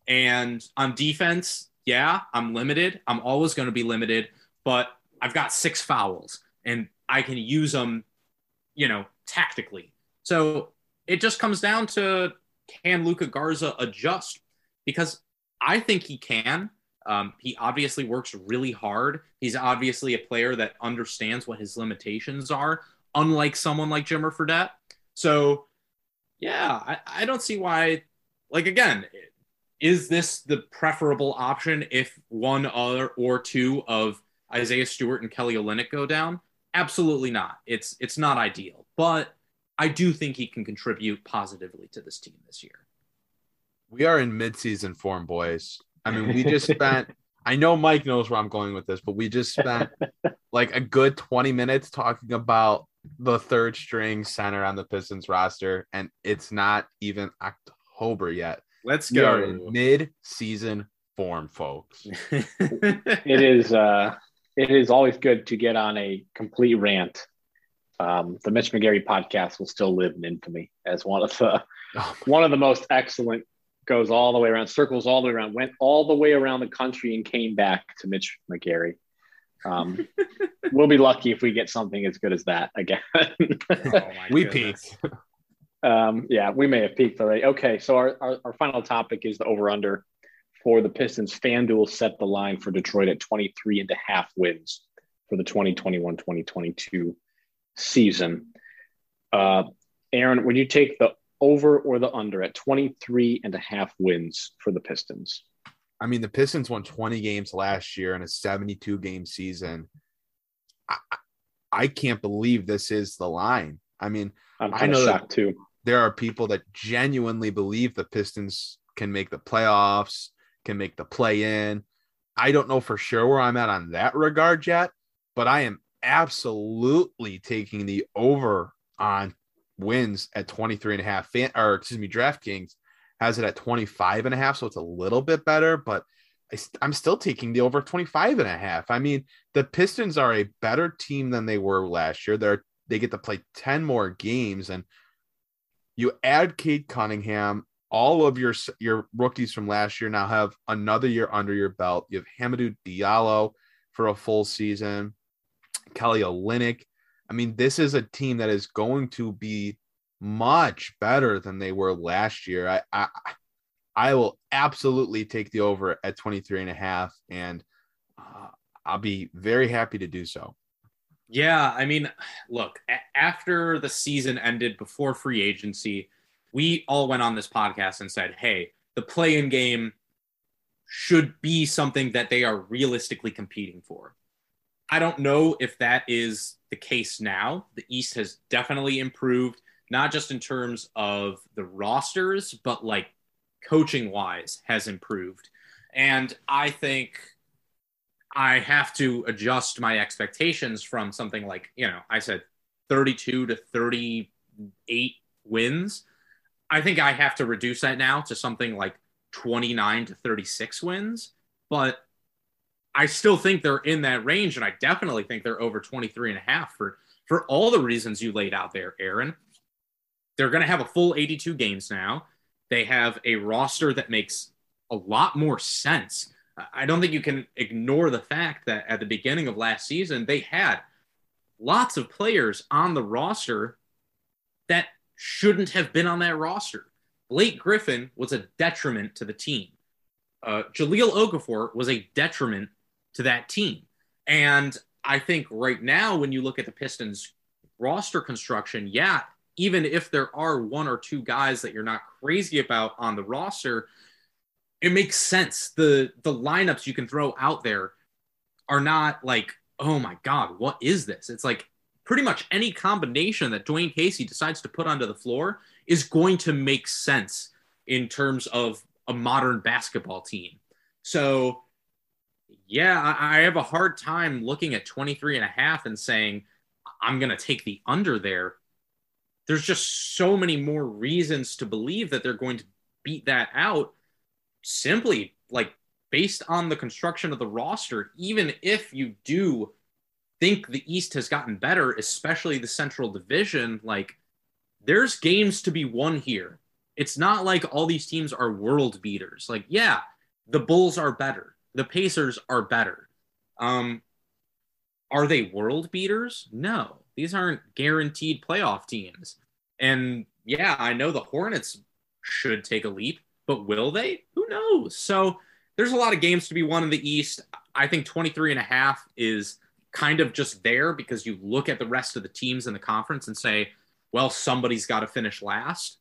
and on defense, yeah, I'm limited. I'm always going to be limited, but I've got six fouls and I can use them, you know, tactically. So it just comes down to can Luka Garza adjust? Because I think he can. Um, he obviously works really hard. He's obviously a player that understands what his limitations are, unlike someone like Jimmer Fredette. So, yeah, I, I don't see why. Like again, is this the preferable option if one other or two of Isaiah Stewart and Kelly Olynyk go down? Absolutely not. It's it's not ideal, but I do think he can contribute positively to this team this year. We are in midseason form, boys. I mean, we just [LAUGHS] spent. I know Mike knows where I'm going with this, but we just spent like a good 20 minutes talking about the third string center on the Pistons roster, and it's not even October yet. Let's We are go. in mid-season form, folks. [LAUGHS] it is uh it is always good to get on a complete rant. Um, the Mitch McGarry podcast will still live in infamy as one of the Oh, [LAUGHS] one of the most excellent. Goes all the way around, circles all the way around, went all the way around the country and came back to Mitch McGarry. Um, [LAUGHS] we'll be lucky if we get something as good as that again. [LAUGHS] Oh [LAUGHS] we goodness. peaked. Um, yeah, we may have peaked already. Okay, so our, our, our final topic is the over under for the Pistons. FanDuel set the line for Detroit at 23 and a half wins for the 2021 2022 season. Uh, Aaron, would you take the over or the under at 23 and a half wins for the Pistons? I mean, the Pistons won 20 games last year in a 72 game season. I, I can't believe this is the line. I mean, I'm I know that- shocked too. there are people that genuinely believe the Pistons can make the playoffs, can make the play in. I don't know for sure where I'm at on that regard yet, but I am absolutely taking the over on wins at 23 and a half fan or excuse me, DraftKings has it at 25 and a half, so it's a little bit better, but I, I'm still taking the over 25 and a half. I mean, the Pistons are a better team than they were last year. They're they get to play 10 more games and you add Cade Cunningham, all of your your rookies from last year now have another year under your belt. You have Hamidou Diallo for a full season, Kelly Olynyk. I mean, this is a team that is going to be much better than they were last year. I I, I will absolutely take the over at 23 and a half and uh, I'll be very happy to do so. Yeah, I mean, look, a- after the season ended before free agency, we all went on this podcast and said, hey, the play in game should be something that they are realistically competing for. I don't know if that is the case now. The East has definitely improved, not just in terms of the rosters, but like coaching wise has improved. And I think I have to adjust my expectations from something like, you know, I said 32 to 38 wins. I think I have to reduce that now to something like 29 to 36 wins, but I still think they're in that range and I definitely think they're over 23 and a half for for all the reasons you laid out there, Aaron. They're going to have a full 82 games now. They have a roster that makes a lot more sense. I don't think you can ignore the fact that at the beginning of last season, they had lots of players on the roster that shouldn't have been on that roster. Blake Griffin was a detriment to the team. Uh, Jahlil Okafor was a detriment to that team. And I think right now, when you look at the Pistons roster construction, yeah, even if there are one or two guys that you're not crazy about on the roster, it makes sense. The the lineups you can throw out there are not like, oh my God, what is this? It's like pretty much any combination that Dwane Casey decides to put onto the floor is going to make sense in terms of a modern basketball team. So yeah, I, I have a hard time looking at 23 and a half and saying I'm going to take the under there. There's just so many more reasons to believe that they're going to beat that out simply like based on the construction of the roster, even if you do think the East has gotten better, especially the Central Division, like there's games to be won here. It's not like all these teams are world beaters. Like, yeah, the Bulls are better, the Pacers are better. Um, are they world beaters? No, these aren't guaranteed playoff teams. And yeah, I know the Hornets should take a leap, but will they? Who knows? So there's a lot of games to be won in the East. I think 23 and a half is kind of just there because you look at the rest of the teams in the conference and say, well, somebody's got to finish last.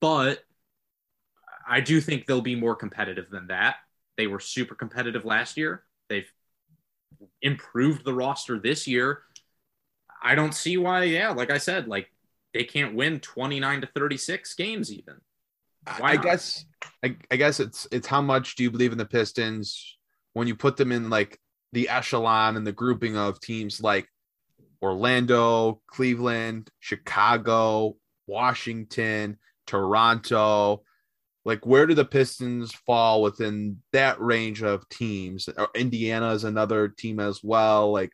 But I do think they'll be more competitive than that. They were super competitive last year. They've improved the roster this year. I don't see why, yeah, like I said, like they can't win 29 to 36 games even. Why I not? guess I, I guess it's it's how much do you believe in the Pistons when you put them in like the echelon and the grouping of teams like Orlando, Cleveland, Chicago, Washington, Toronto. Like where do the Pistons fall within that range of teams? Indiana is another team as well. Like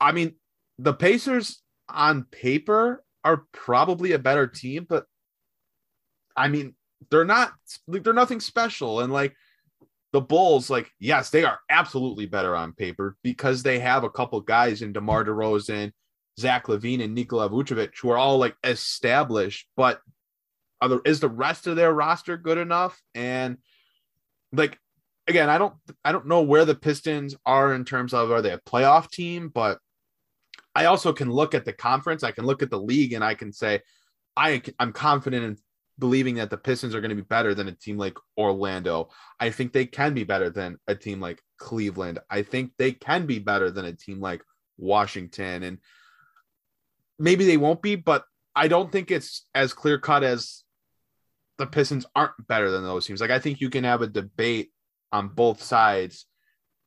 I mean, the Pacers on paper are probably a better team, but I mean, they're not like they're nothing special. And like the Bulls, like, yes, they are absolutely better on paper because they have a couple guys in DeMar DeRozan, Zach LaVine, and Nikola Vucevic who are all like established, but are is the rest of their roster good enough? And like again, I don't I don't know where the Pistons are in terms of are they a playoff team, but I also can look at the conference, I can look at the league, and I can say I I'm confident in believing that the Pistons are going to be better than a team like Orlando. I think they can be better than a team like Cleveland. I think they can be better than a team like Washington. And maybe they won't be, but I don't think it's as clear cut as the Pistons aren't better than those teams. Like I think you can have a debate on both sides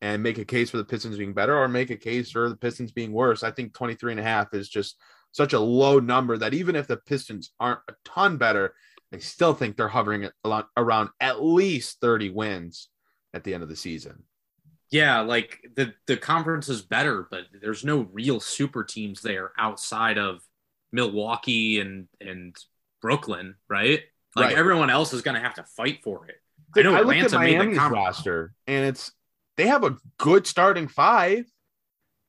and make a case for the Pistons being better or make a case for the Pistons being worse. I think 23 and a half is just such a low number that even if the Pistons aren't a ton better, I still think they're hovering around at least 30 wins at the end of the season. Yeah, like the the conference is better, but there's no real super teams there outside of Milwaukee and and Brooklyn, right? Like right. everyone else is going to have to fight for it. I know I looked at Miami's roster, and it's they have a good starting five,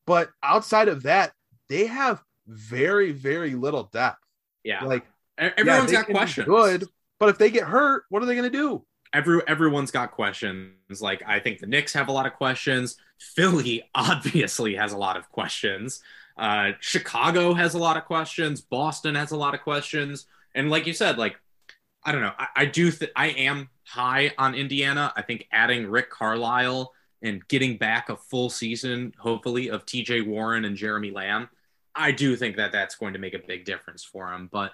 but outside of that, they have very very little depth. Yeah, like everyone's yeah, got questions. Good, but if they get hurt, what are they going to do? Every everyone's got questions. Like I think the Knicks have a lot of questions. Philly [LAUGHS] obviously has a lot of questions. Uh, Chicago has a lot of questions. Boston has a lot of questions. And like you said, like I don't know. I, I do. Th- I am high on Indiana. I think adding Rick Carlisle and getting back a full season, hopefully, of T.J. Warren and Jeremy Lamb, I do think that that's going to make a big difference for him. But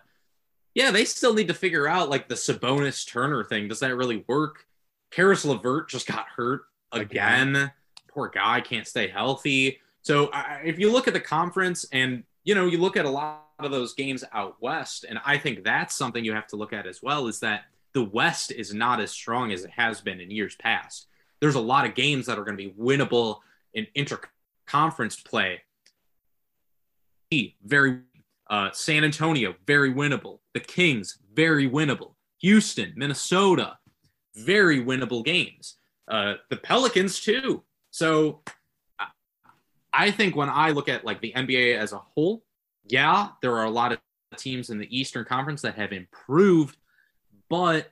yeah, they still need to figure out like the Sabonis Turner thing. Does that really work? Caris LeVert just got hurt again. again. Poor guy can't stay healthy. So if you look at the conference and you know you look at a lot of those games out west, and I think that's something you have to look at as well. Is that the West is not as strong as it has been in years past. There's a lot of games that are going to be winnable in interconference play. Very uh, San Antonio, very winnable. The Kings, very winnable. Houston, Minnesota, very winnable games. Uh, the Pelicans too. So I think when I look at like the NBA as a whole, yeah, there are a lot of teams in the Eastern Conference that have improved, but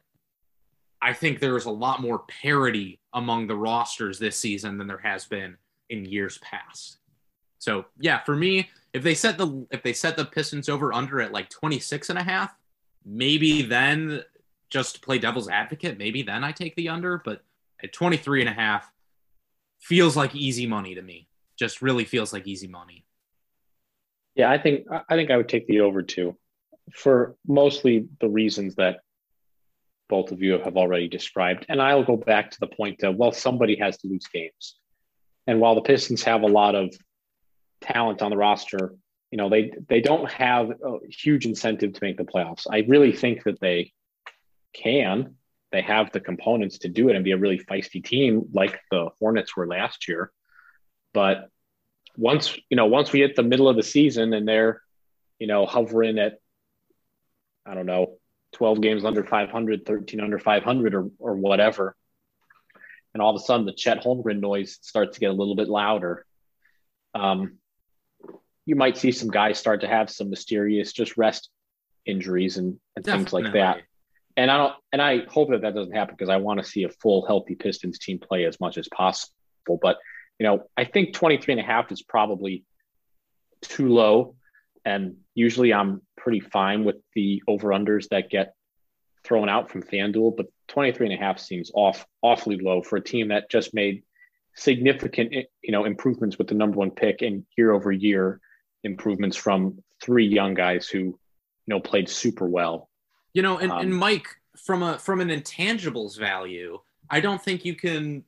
I think there's a lot more parity among the rosters this season than there has been in years past. So yeah, for me, if they set the if they set the Pistons over under at like 26 and a half, maybe then just to play devil's advocate, maybe then I take the under, but at 23 and a half feels like easy money to me. Just really feels like easy money. Yeah, I think I think I would take the over too for mostly the reasons that both of you have already described. And I'll go back to the point that, well, somebody has to lose games. And while the Pistons have a lot of talent on the roster, you know, they they don't have a huge incentive to make the playoffs. I really think that they can. They have the components to do it and be a really feisty team like the Hornets were last year. But once, you know, once we hit the middle of the season and they're, you know, hovering at I don't know, 12 games under 500, 13 under 500 or or whatever. And all of a sudden the Chet Holmgren noise starts to get a little bit louder. Um, you might see some guys start to have some mysterious just rest injuries and, and things like that. And I don't, and I hope that that doesn't happen because I want to see a full healthy Pistons team play as much as possible. But, you know, I think 23 and a half is probably too low. And usually I'm pretty fine with the over unders that get thrown out from FanDuel, but 23 and a half seems off awfully low for a team that just made significant, you know, improvements with the number one pick and year over year improvements from three young guys who, you know, played super well. You know, and, um, and Mike, from a from an intangibles value, I don't think you can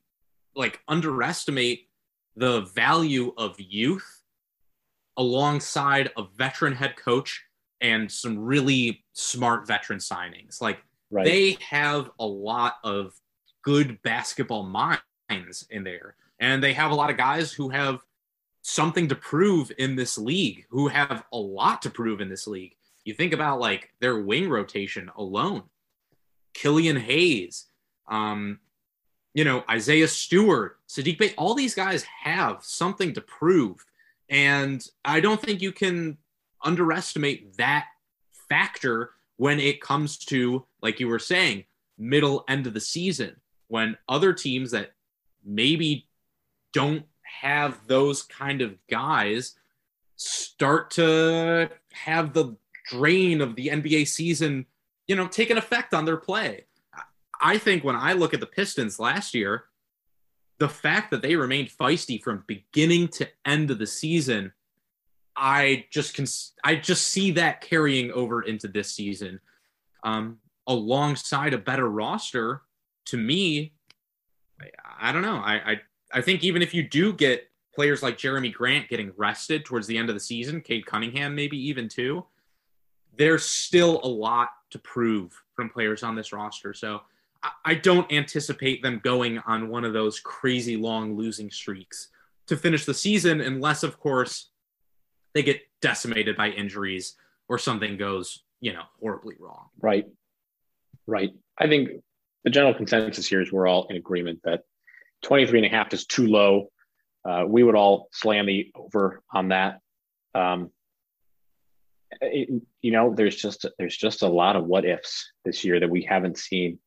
like underestimate the value of youth alongside a veteran head coach and some really smart veteran signings. Like right. they have a lot of good basketball minds in there. And they have a lot of guys who have something to prove in this league, who have a lot to prove in this league. You think about like their wing rotation alone. Killian Hayes, um, you know, Isaiah Stewart, Saddiq Bey, all these guys have something to prove. And I don't think you can underestimate that factor when it comes to, like you were saying, middle end of the season, when other teams that maybe don't have those kind of guys start to have the drain of the NBA season, you know, take an effect on their play. I think when I look at the Pistons last year, the fact that they remained feisty from beginning to end of the season, I just can I just see that carrying over into this season, um, alongside a better roster. To me, I, I don't know. I, I I think even if you do get players like Jerami Grant getting rested towards the end of the season, Cade Cunningham maybe even too, there's still a lot to prove from players on this roster. So I don't anticipate them going on one of those crazy long losing streaks to finish the season, unless, of course, they get decimated by injuries or something goes, you know, horribly wrong. Right. Right. I think the general consensus here is we're all in agreement that 23 and a half is too low. Uh, we would all slam the over on that. Um, it, you know, there's just there's just a lot of what ifs this year that we haven't seen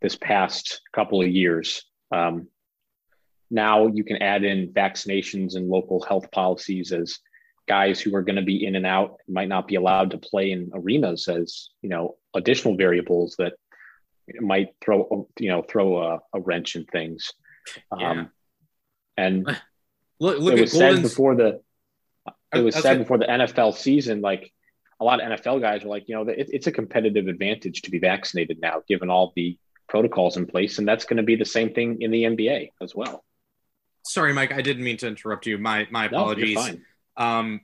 this past couple of years. Um, now you can add in vaccinations and local health policies as guys who are going to be in and out might not be allowed to play in arenas as you know additional variables that might throw you know throw a, a wrench in things. Yeah. Um, and look, look it was said before the it was said before the NFL season like a lot of NFL guys are like, you know, it, it's a competitive advantage to be vaccinated now, given all the protocols in place, and that's going to be the same thing in the NBA as well. Sorry, Mike, I didn't mean to interrupt you. My my apologies. No, um,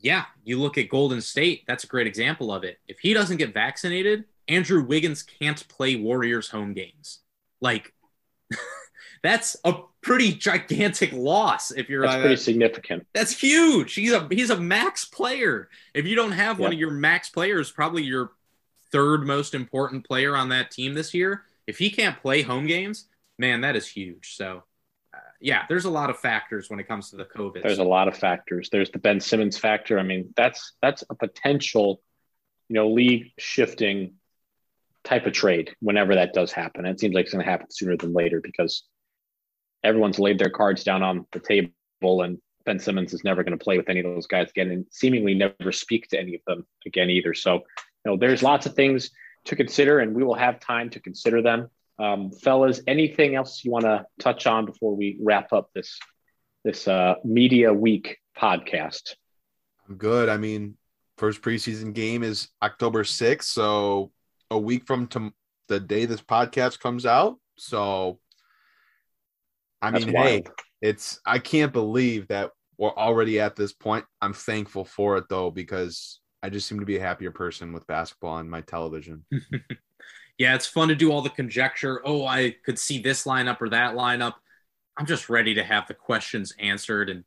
yeah, you look at Golden State. That's a great example of it. If he doesn't get vaccinated, Andrew Wiggins can't play Warriors home games. Like, [LAUGHS] that's a pretty gigantic loss. If you're that's uh, pretty significant. That's huge. He's a he's a max player. If you don't have Yep. one of your max players, probably your third most important player on that team this year, if he can't play home games, man, that is huge. So, yeah, there's a lot of factors when it comes to the COVID. There's a lot of factors. There's the Ben Simmons factor. I mean, that's that's a potential, you know, league shifting type of trade whenever that does happen. It seems like it's going to happen sooner than later because everyone's laid their cards down on the table and Ben Simmons is never going to play with any of those guys again and seemingly never speak to any of them again either. So, you know, there's lots of things to consider and we will have time to consider them. Um, fellas, anything else you want to touch on before we wrap up this this uh, media week podcast? I'm good. I mean, first preseason game is October 6th, so a week from tom- the day this podcast comes out. So, I That's mean, wild. hey, it's I can't believe that we're already at this point. I'm thankful for it though because I just seem to be a happier person with basketball on my television. [LAUGHS] yeah, it's fun to do all the conjecture. Oh, I could see this lineup or that lineup. I'm just ready to have the questions answered and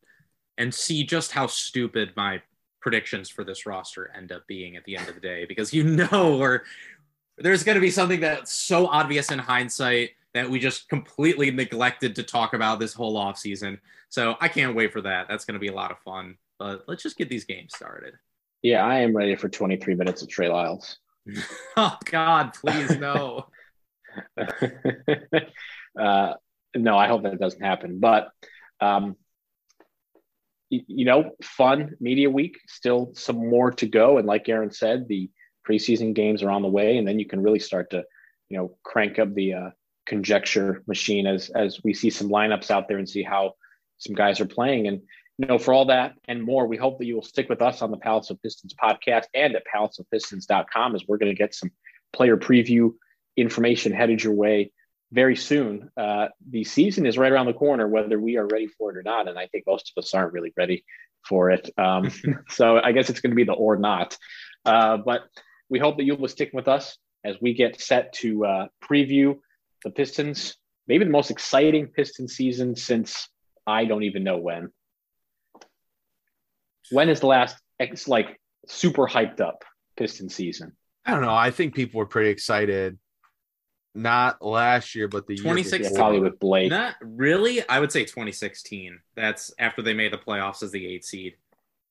and see just how stupid my predictions for this roster end up being at the end of the day because you know [LAUGHS] or there's going to be something that's so obvious in hindsight that we just completely neglected to talk about this whole offseason. So I can't wait for that. That's going to be a lot of fun. But let's just get these games started. Yeah, I am ready for 23 minutes of Trey Lyles. [LAUGHS] Oh God, please no. [LAUGHS] uh, no, I hope that doesn't happen. But um, y- you know, fun media week. Still some more to go, and like Aaron said, the preseason games are on the way, and then you can really start to, you know, crank up the uh, conjecture machine as as we see some lineups out there and see how some guys are playing. And you know, for all that and more, we hope that you will stick with us on the Palace of Pistons podcast and at palaceofpistons.com as we're going to get some player preview information headed your way very soon. Uh, the season is right around the corner, whether we are ready for it or not. And I think most of us aren't really ready for it. Um, [LAUGHS] so I guess it's going to be the or not. Uh, but we hope that you will stick with us as we get set to uh, preview the Pistons, maybe the most exciting Piston season since I don't even know when. When is the last ex- like super hyped up Piston season? I don't know. I think people were pretty excited Not last year, but the year 2016. before. Probably with Blake. Not really. I would say 2016. That's after they made the playoffs as the eight seed.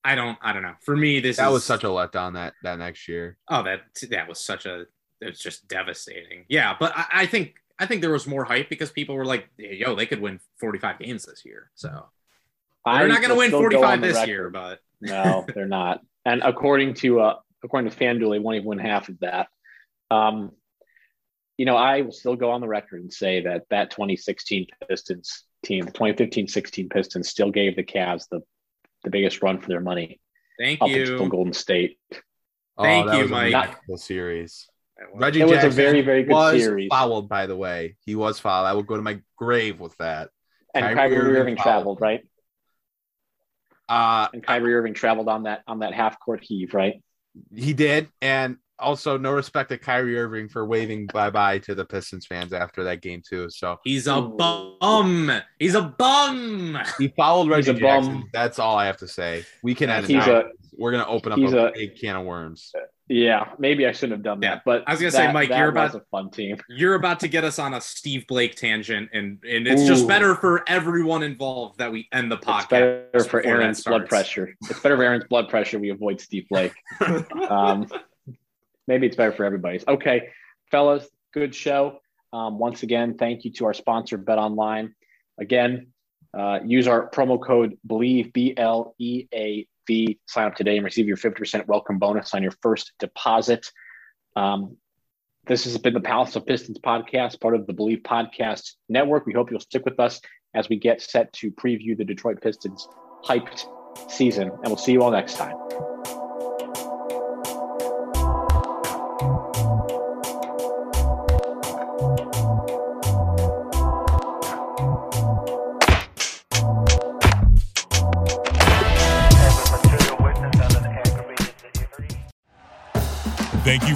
I don't. I don't know. For me, this That is, was such a letdown that that next year. Oh, that that was such a. It's just devastating. Yeah, but I, I think I think there was more hype because people were like, "Yo, they could win 45 games this year." So they're I not going to win still go 45 this record. year, but [LAUGHS] no, they're not. And according to uh, according to FanDuel, they won't even win half of that. Um, you know, I will still go on the record and say that that 2016 Pistons team, the 2015-16 Pistons, still gave the Cavs the the biggest run for their money thank up you. until Golden State. Thank Oh, that you, was a Mike. magical series. That was- Reggie It was a very, very good was series. fouled, by the way. He was fouled. I will go to my grave with that. And Kyrie Kyrie, Irving Irving fouled. traveled, right? Uh, And Kyrie Irving traveled on that on that half court heave, right? he did, and also no respect to Kyrie Irving for waving bye bye to the Pistons fans after that game too. So He's a bum. He's a bum. he followed Reggie He's a bum. Jackson. That's all I have to say. We can end He's a We're gonna open up a, a- big can of worms. Yeah. Maybe I shouldn't have done Yeah. that, but I was gonna say, Mike, you're about- a fun team. [LAUGHS] You're about to get us on a Steve Blake tangent, and and it's just better for everyone involved that we end the podcast. It's better for Aaron's blood pressure. It's better for Aaron's blood pressure. We avoid Steve Blake. [LAUGHS] um, maybe it's better for everybody's. Okay, fellas, good show. Um, once again, thank you to our sponsor, Bet Online. Again, uh, use our promo code Bleav B L E A V. Sign up today and receive your fifty percent welcome bonus on your first deposit. Um, this has been the Palace of Pistons podcast, part of the Bleav Podcast Network. We hope you'll stick with us as we get set to preview the Detroit Pistons hyped season. And we'll see you all next time.